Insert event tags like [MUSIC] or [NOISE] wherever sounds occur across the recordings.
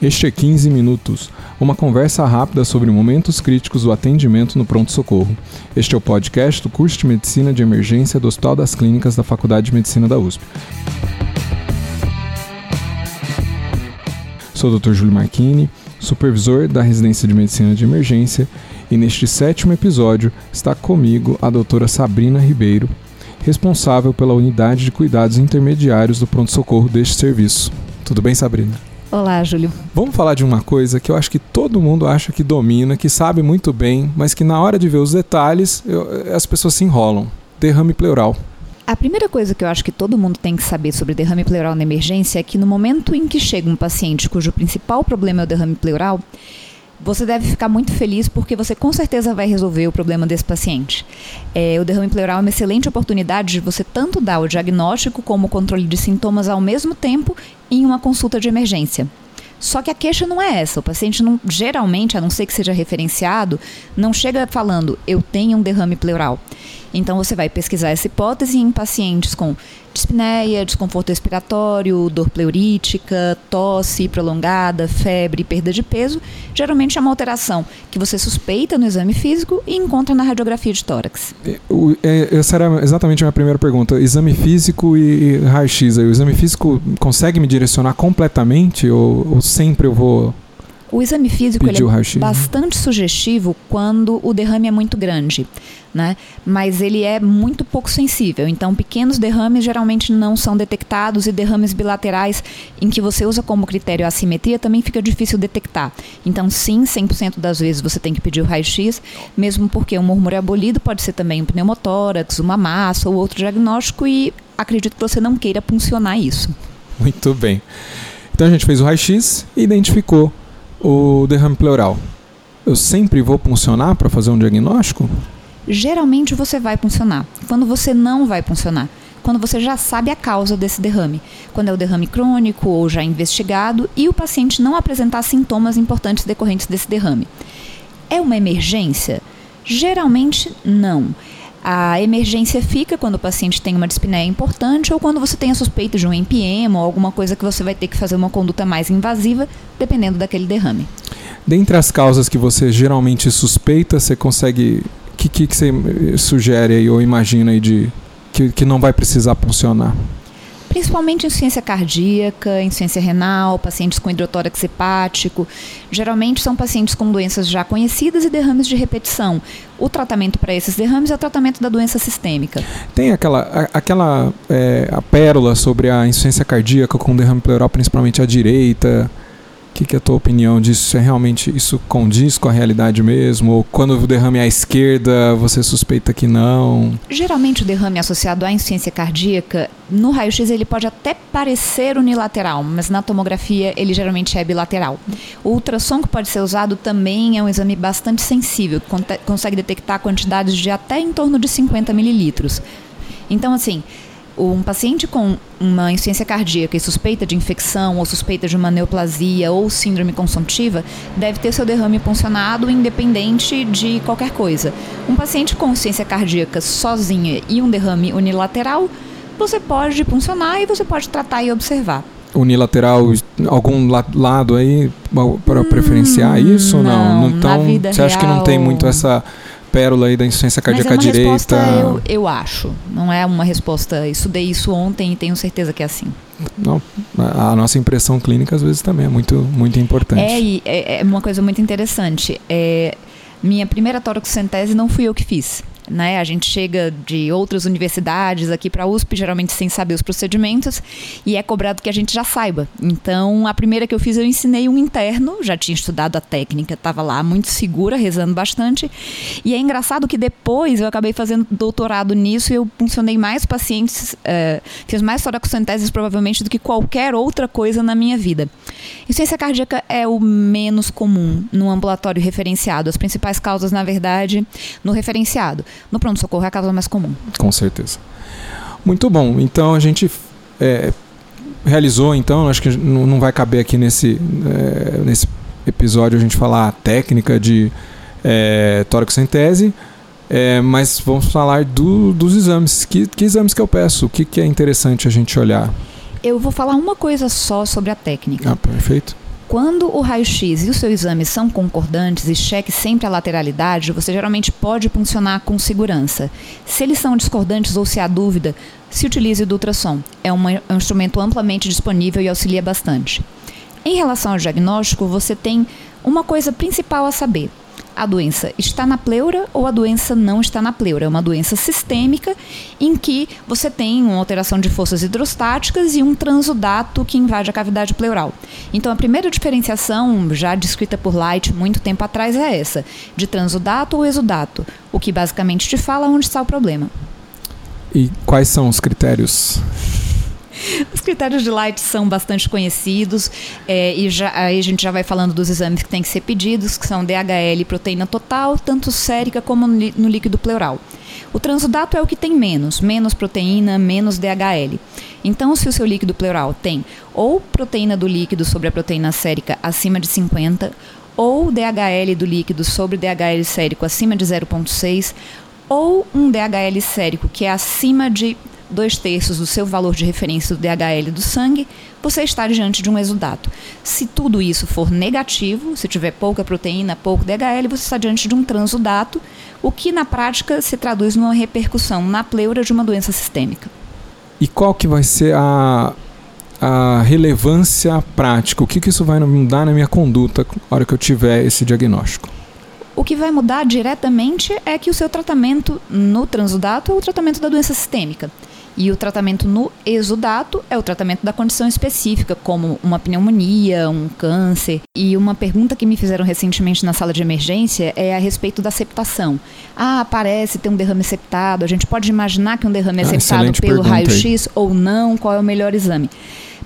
Este é 15 Minutos, uma conversa rápida sobre momentos críticos do atendimento no pronto-socorro. Este é o podcast do curso de Medicina de Emergência do Hospital das Clínicas da Faculdade de Medicina da USP. Sou o Dr. Júlio Marchini, supervisor da Residência de Medicina de Emergência, e neste sétimo episódio está comigo a doutora Sabrina Ribeiro, responsável pela unidade de cuidados intermediários do pronto-socorro deste serviço. Tudo bem, Sabrina? Olá, Júlio. Vamos falar de uma coisa que eu acho que todo mundo acha que domina, que sabe muito bem, mas que na hora de ver os detalhes eu, as pessoas se enrolam. Derrame pleural. A primeira coisa que eu acho que todo mundo tem que saber sobre derrame pleural na emergência é que no momento em que chega um paciente cujo principal problema é o derrame pleural, você deve ficar muito feliz porque você com certeza vai resolver o problema desse paciente. É, o derrame pleural é uma excelente oportunidade de você tanto dar o diagnóstico como o controle de sintomas ao mesmo tempo em uma consulta de emergência. Só que a queixa não é essa. O paciente não, geralmente, a não ser que seja referenciado, não chega falando eu tenho um derrame pleural. Então você vai pesquisar essa hipótese em pacientes com dispneia, desconforto respiratório, dor pleurítica, tosse prolongada, febre, perda de peso. Geralmente é uma alteração que você suspeita no exame físico e encontra na radiografia de tórax. É, essa era exatamente a minha primeira pergunta. Exame físico e raio-x. O exame físico consegue me direcionar completamente ou, ou sempre eu vou o exame físico ele é bastante sugestivo quando o derrame é muito grande, né? Mas ele é muito pouco sensível. Então, pequenos derrames geralmente não são detectados e derrames bilaterais em que você usa como critério a assimetria também fica difícil detectar. Então, sim, 100% das vezes você tem que pedir o raio-x, mesmo porque um murmúrio abolido pode ser também um pneumotórax, uma massa ou outro diagnóstico e acredito que você não queira puncionar isso. Muito bem. Então a gente fez o raio-x e identificou o derrame pleural, eu sempre vou funcionar para fazer um diagnóstico? Geralmente você vai funcionar. Quando você não vai funcionar? Quando você já sabe a causa desse derrame. Quando é o derrame crônico ou já investigado e o paciente não apresentar sintomas importantes decorrentes desse derrame. É uma emergência? Geralmente não. A emergência fica quando o paciente tem uma dispneia importante ou quando você tem a suspeita de um NPM ou alguma coisa que você vai ter que fazer uma conduta mais invasiva, dependendo daquele derrame. Dentre as causas que você geralmente suspeita, você consegue. O que, que, que você sugere aí ou imagina aí de que, que não vai precisar funcionar? Principalmente insuficiência cardíaca, insuficiência renal, pacientes com hidrotórax hepático. Geralmente são pacientes com doenças já conhecidas e derrames de repetição. O tratamento para esses derrames é o tratamento da doença sistêmica. Tem aquela, aquela é, a pérola sobre a insuficiência cardíaca com derrame pleural, principalmente à direita que, que é a tua opinião disso? É realmente isso condiz com a realidade mesmo? Ou quando o derrame é à esquerda, você suspeita que não? Geralmente o derrame associado à insuficiência cardíaca, no raio-x ele pode até parecer unilateral, mas na tomografia ele geralmente é bilateral. O ultrassom que pode ser usado também é um exame bastante sensível, que consegue detectar quantidades de até em torno de 50 mililitros. Então, assim, um paciente com uma insuficiência cardíaca e suspeita de infecção ou suspeita de uma neoplasia ou síndrome consumptiva deve ter seu derrame puncionado independente de qualquer coisa. Um paciente com insuficiência cardíaca sozinha e um derrame unilateral, você pode puncionar e você pode tratar e observar. Unilateral, algum lado aí para hum, preferenciar isso? Não, não. Então, você acha que não tem muito essa pérola aí da insuficiência cardíaca Mas é direita. Resposta, eu, eu acho. Não é uma resposta, estudei isso ontem e tenho certeza que é assim. Não, a nossa impressão clínica às vezes também é muito, muito importante. É, e é, é uma coisa muito interessante. É, minha primeira toracocentese não fui eu que fiz né? A gente chega de outras universidades aqui para a USP, geralmente sem saber os procedimentos, e é cobrado que a gente já saiba. Então, a primeira que eu fiz, eu ensinei um interno, já tinha estudado a técnica, estava lá muito segura, rezando bastante. E é engraçado que depois eu acabei fazendo doutorado nisso e eu funcionei mais pacientes, é, fiz mais toracocenteses provavelmente do que qualquer outra coisa na minha vida. Insuficiência cardíaca é o menos comum no ambulatório referenciado. As principais causas, na verdade, no referenciado no pronto-socorro é a causa mais comum. Com certeza. Muito bom. Então a gente é, realizou, então, acho que não vai caber aqui nesse, é, nesse episódio a gente falar a técnica de é, toracocentese, é, mas vamos falar do, dos exames. Que, que, exames que eu peço? O que, que é interessante a gente olhar? Eu vou falar uma coisa só sobre a técnica. Ah, perfeito. Quando o raio-x e o seu exame são concordantes e cheque sempre a lateralidade, você geralmente pode funcionar com segurança. Se eles são discordantes ou se há dúvida, se utilize do ultrassom. É, uma, é um instrumento amplamente disponível e auxilia bastante. Em relação ao diagnóstico, você tem uma coisa principal a saber a doença está na pleura ou a doença não está na pleura. É uma doença sistêmica em que você tem uma alteração de forças hidrostáticas e um transudato que invade a cavidade pleural. Então, a primeira diferenciação, já descrita por Light muito tempo atrás, é essa: de transudato ou exudato, o que basicamente te fala onde está o problema. E quais são os critérios [LAUGHS] os critérios de Light são bastante conhecidos é, e já, aí a gente já vai falando dos exames que têm que ser pedidos, que são DHL proteína total, tanto sérica como no, no líquido pleural. O transudato é o que tem menos, menos proteína, menos DHL. Então, se o seu líquido pleural tem ou proteína do líquido sobre a proteína sérica acima de 50, ou DHL do líquido sobre DHL sérico acima de 0,6, ou um DHL sérico que é acima de dois terços do seu valor de referência do DHL do sangue, você está diante de um exudato. Se tudo isso for negativo, se tiver pouca proteína, pouco DHL, você está diante de um transudato, o que na prática se traduz numa repercussão na pleura de uma doença sistêmica. E qual que vai ser a, a relevância prática? O que, que isso vai mudar na minha conduta na hora que eu tiver esse diagnóstico? O que vai mudar diretamente é que o seu tratamento no transudato é o tratamento da doença sistêmica. E o tratamento no exudato é o tratamento da condição específica, como uma pneumonia, um câncer. E uma pergunta que me fizeram recentemente na sala de emergência é a respeito da septação. Ah, parece ter um derrame septado. A gente pode imaginar que um derrame é ah, septado pelo raio-x ou não? Qual é o melhor exame?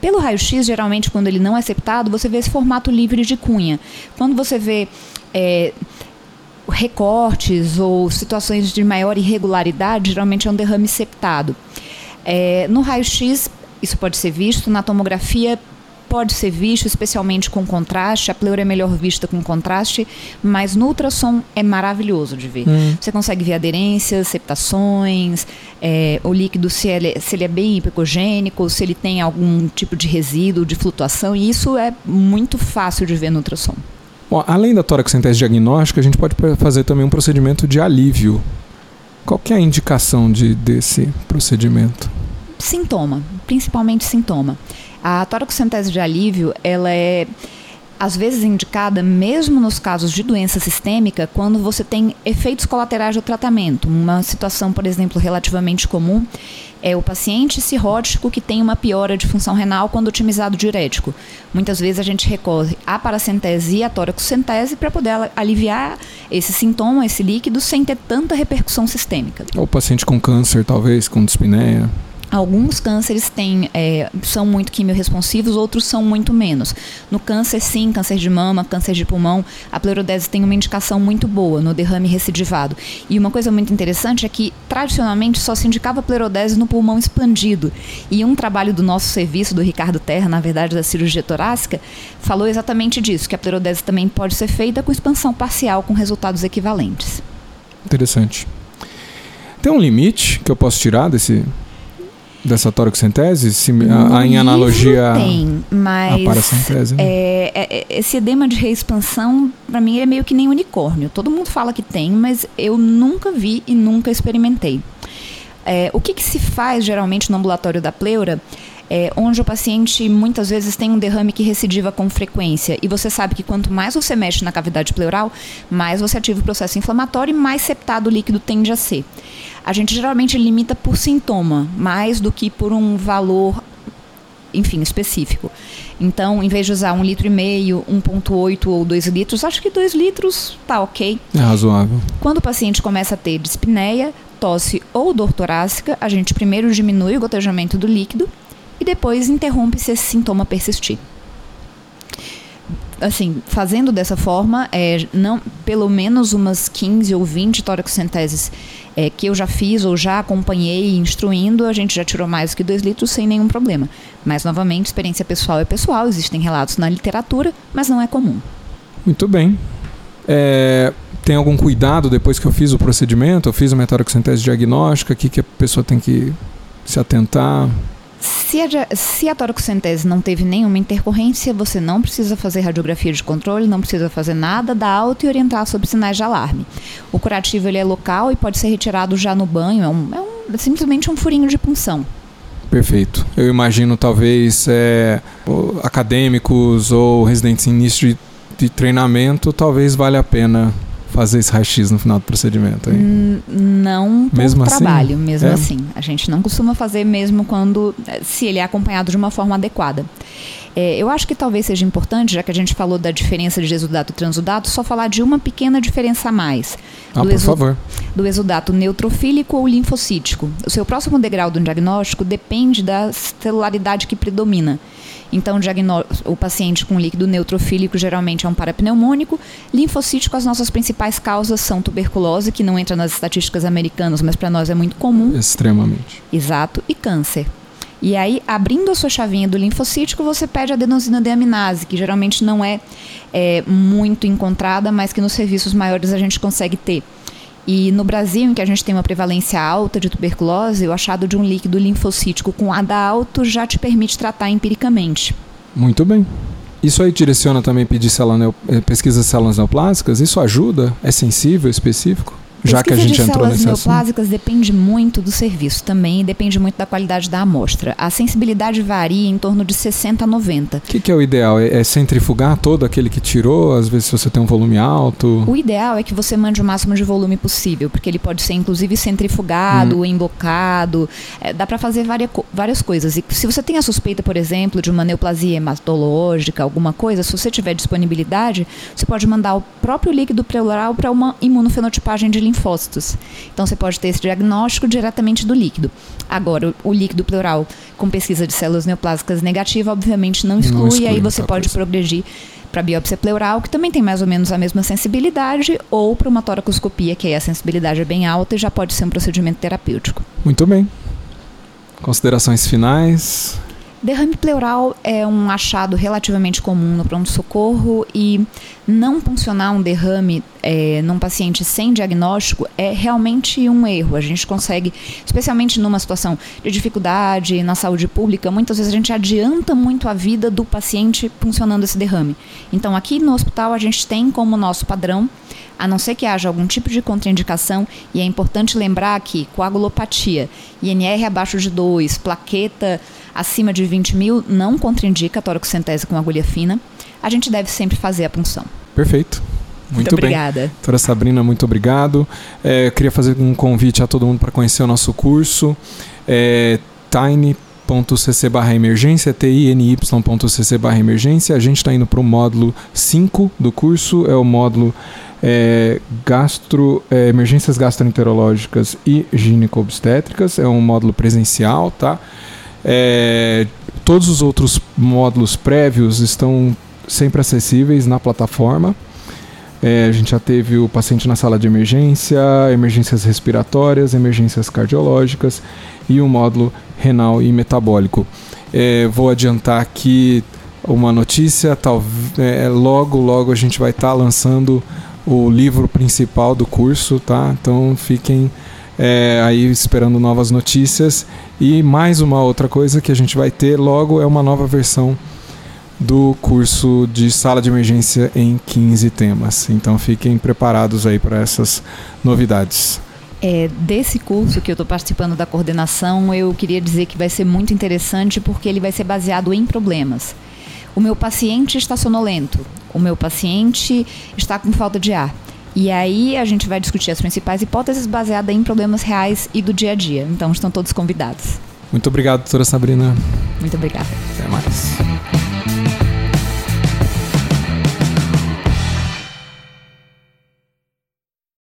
Pelo raio-x, geralmente, quando ele não é septado, você vê esse formato livre de cunha. Quando você vê. É, recortes ou situações de maior irregularidade, geralmente é um derrame septado. É, no raio-x, isso pode ser visto, na tomografia pode ser visto, especialmente com contraste. A pleura é melhor vista com contraste, mas no ultrassom é maravilhoso de ver. Hum. Você consegue ver aderências, septações, é, o líquido, se ele, se ele é bem hipocogênico, se ele tem algum tipo de resíduo, de flutuação, e isso é muito fácil de ver no ultrassom. Bom, além da toracocentese diagnóstica, a gente pode fazer também um procedimento de alívio. Qual que é a indicação de, desse procedimento? Sintoma, principalmente sintoma. A toracocentese de alívio, ela é às vezes indicada mesmo nos casos de doença sistêmica, quando você tem efeitos colaterais do tratamento. Uma situação, por exemplo, relativamente comum é o paciente cirrótico que tem uma piora de função renal quando otimizado diurético. Muitas vezes a gente recorre à paracentese e à toracocentese para poder aliviar esse sintoma, esse líquido, sem ter tanta repercussão sistêmica. Ou paciente com câncer, talvez, com dispneia. Alguns cânceres têm, é, são muito quimiorresponsivos, outros são muito menos. No câncer, sim, câncer de mama, câncer de pulmão, a pleurodese tem uma indicação muito boa no derrame recidivado. E uma coisa muito interessante é que, tradicionalmente, só se indicava pleurodese no pulmão expandido. E um trabalho do nosso serviço, do Ricardo Terra, na verdade, da cirurgia torácica, falou exatamente disso, que a pleurodese também pode ser feita com expansão parcial, com resultados equivalentes. Interessante. Tem um limite que eu posso tirar desse dessa toracocentese? Se, a, a, em analogia tem, mas à paracentese? Né? É, é, é, esse edema de reexpansão, para mim, é meio que nem unicórnio. Todo mundo fala que tem, mas eu nunca vi e nunca experimentei. É, o que, que se faz geralmente no ambulatório da pleura é, onde o paciente muitas vezes tem um derrame que recidiva com frequência. E você sabe que quanto mais você mexe na cavidade pleural, mais você ativa o processo inflamatório e mais septado o líquido tende a ser. A gente geralmente limita por sintoma, mais do que por um valor enfim, específico. Então, em vez de usar um litro e meio, 1,8 ou 2 litros, acho que 2 litros tá ok. É razoável. Quando o paciente começa a ter dispneia, tosse ou dor torácica, a gente primeiro diminui o gotejamento do líquido e depois interrompe se esse sintoma persistir. Assim, fazendo dessa forma, é, não, pelo menos umas 15 ou 20 toracocenteses é, que eu já fiz ou já acompanhei instruindo, a gente já tirou mais que 2 litros sem nenhum problema. Mas, novamente, experiência pessoal é pessoal, existem relatos na literatura, mas não é comum. Muito bem. É, tem algum cuidado depois que eu fiz o procedimento? Eu fiz a metoracocentese diagnóstica, o que, que a pessoa tem que se atentar? Se a, se a toracocentese não teve nenhuma intercorrência, você não precisa fazer radiografia de controle, não precisa fazer nada, dá alta e orientar sobre sinais de alarme. O curativo ele é local e pode ser retirado já no banho, é, um, é, um, simplesmente um furinho de punção. Perfeito. Eu imagino talvez é, acadêmicos ou residentes em início de, de treinamento, talvez valha a pena fazer esse raio-x no final do procedimento? Hein? Não por mesmo assim? trabalho, mesmo é? assim. A gente não costuma fazer mesmo quando se ele é acompanhado de uma forma adequada. É, eu acho que talvez seja importante, já que a gente falou da diferença de exudato e transudato, só falar de uma pequena diferença a mais. Ah, por favor. Do exudato neutrofílico ou linfocítico. O seu próximo degrau do diagnóstico depende da celularidade que predomina. Então, o, paciente com líquido neutrofílico geralmente é um parapneumônico. Linfocítico, as nossas principais causas são tuberculose, que não entra nas estatísticas americanas, mas para nós é muito comum. Extremamente. Exato, e câncer. E aí, abrindo a sua chavinha do linfocítico, você pede adenosina deaminase, que geralmente não é, é muito encontrada, mas que nos serviços maiores a gente consegue ter. E no Brasil, em que a gente tem uma prevalência alta de tuberculose, o achado de um líquido linfocítico com ADA alto já te permite tratar empiricamente. Muito bem. Isso aí direciona também pedir célula, eh, pesquisa de células neoplásicas? Isso ajuda? É sensível, específico? Já que a gente entrou nesse neoplásicas depende muito do serviço também depende muito da qualidade da amostra. A sensibilidade varia em torno de 60 a 90. O que, que, é o ideal? É, é, centrifugar todo aquele que tirou, às vezes você tem um volume alto? O ideal é que você mande o máximo de volume possível, porque ele pode ser inclusive centrifugado, hum. embocado, é, dá para fazer várias, várias coisas. E se você tem a suspeita, por exemplo, de uma neoplasia hematológica, alguma coisa, se você tiver disponibilidade, você pode mandar o próprio líquido pleural para uma imunofenotipagem de linfócitos linfócitos. Então você pode ter esse diagnóstico diretamente do líquido. Agora, o, líquido pleural com pesquisa de células neoplásicas negativa, obviamente não exclui, não exclui e aí você pode coisa. progredir para biópsia pleural, que também tem mais ou menos a mesma sensibilidade, ou para uma toracoscopia, que aí a sensibilidade é bem alta e já pode ser um procedimento terapêutico. Muito bem. Considerações finais? Derrame pleural é um achado relativamente comum no pronto-socorro e não funcionar um derrame é, num paciente sem diagnóstico é realmente um erro. A gente consegue, especialmente numa situação de dificuldade na saúde pública, muitas vezes a gente adianta muito a vida do paciente funcionando esse derrame. Então, aqui no hospital, a gente tem como nosso padrão a não ser que haja algum tipo de contraindicação, e é importante lembrar que coagulopatia, INR abaixo de 2, plaqueta acima de 20 mil não contraindica a toracocentese com agulha fina. A gente deve sempre fazer a punção. Perfeito. Muito, muito obrigada. Bem. Doutora Sabrina, muito obrigado. É, eu queria fazer um convite a todo mundo para conhecer o nosso curso. É, tiny.cc barra emergência, tiny.cc barra emergência. A gente está indo para o módulo 5 do curso, é o módulo é, gastro, é, emergências gastroenterológicas e gineco-obstétricas. É um módulo presencial, tá? É, todos os outros módulos prévios estão sempre acessíveis na plataforma. É, a gente já teve o paciente na sala de emergência, emergências respiratórias, emergências cardiológicas e o módulo renal e metabólico. É, vou adiantar aqui uma notícia, tal, é, logo, logo a gente vai estar tá lançando o livro principal do curso, tá? Então fiquem é, aí esperando novas notícias. E mais uma outra coisa que a gente vai ter logo é uma nova versão do curso de sala de emergência em 15 temas. Então fiquem preparados aí para essas novidades. É, desse curso que eu estou participando da coordenação, eu queria dizer que vai ser muito interessante porque ele vai ser baseado em problemas. O meu paciente está sonolento, o meu paciente está com falta de ar. E aí a gente vai discutir as principais hipóteses baseadas em problemas reais e do dia a dia. Então estão todos convidados. Muito obrigado, doutora Sabrina. Muito obrigada. Até mais.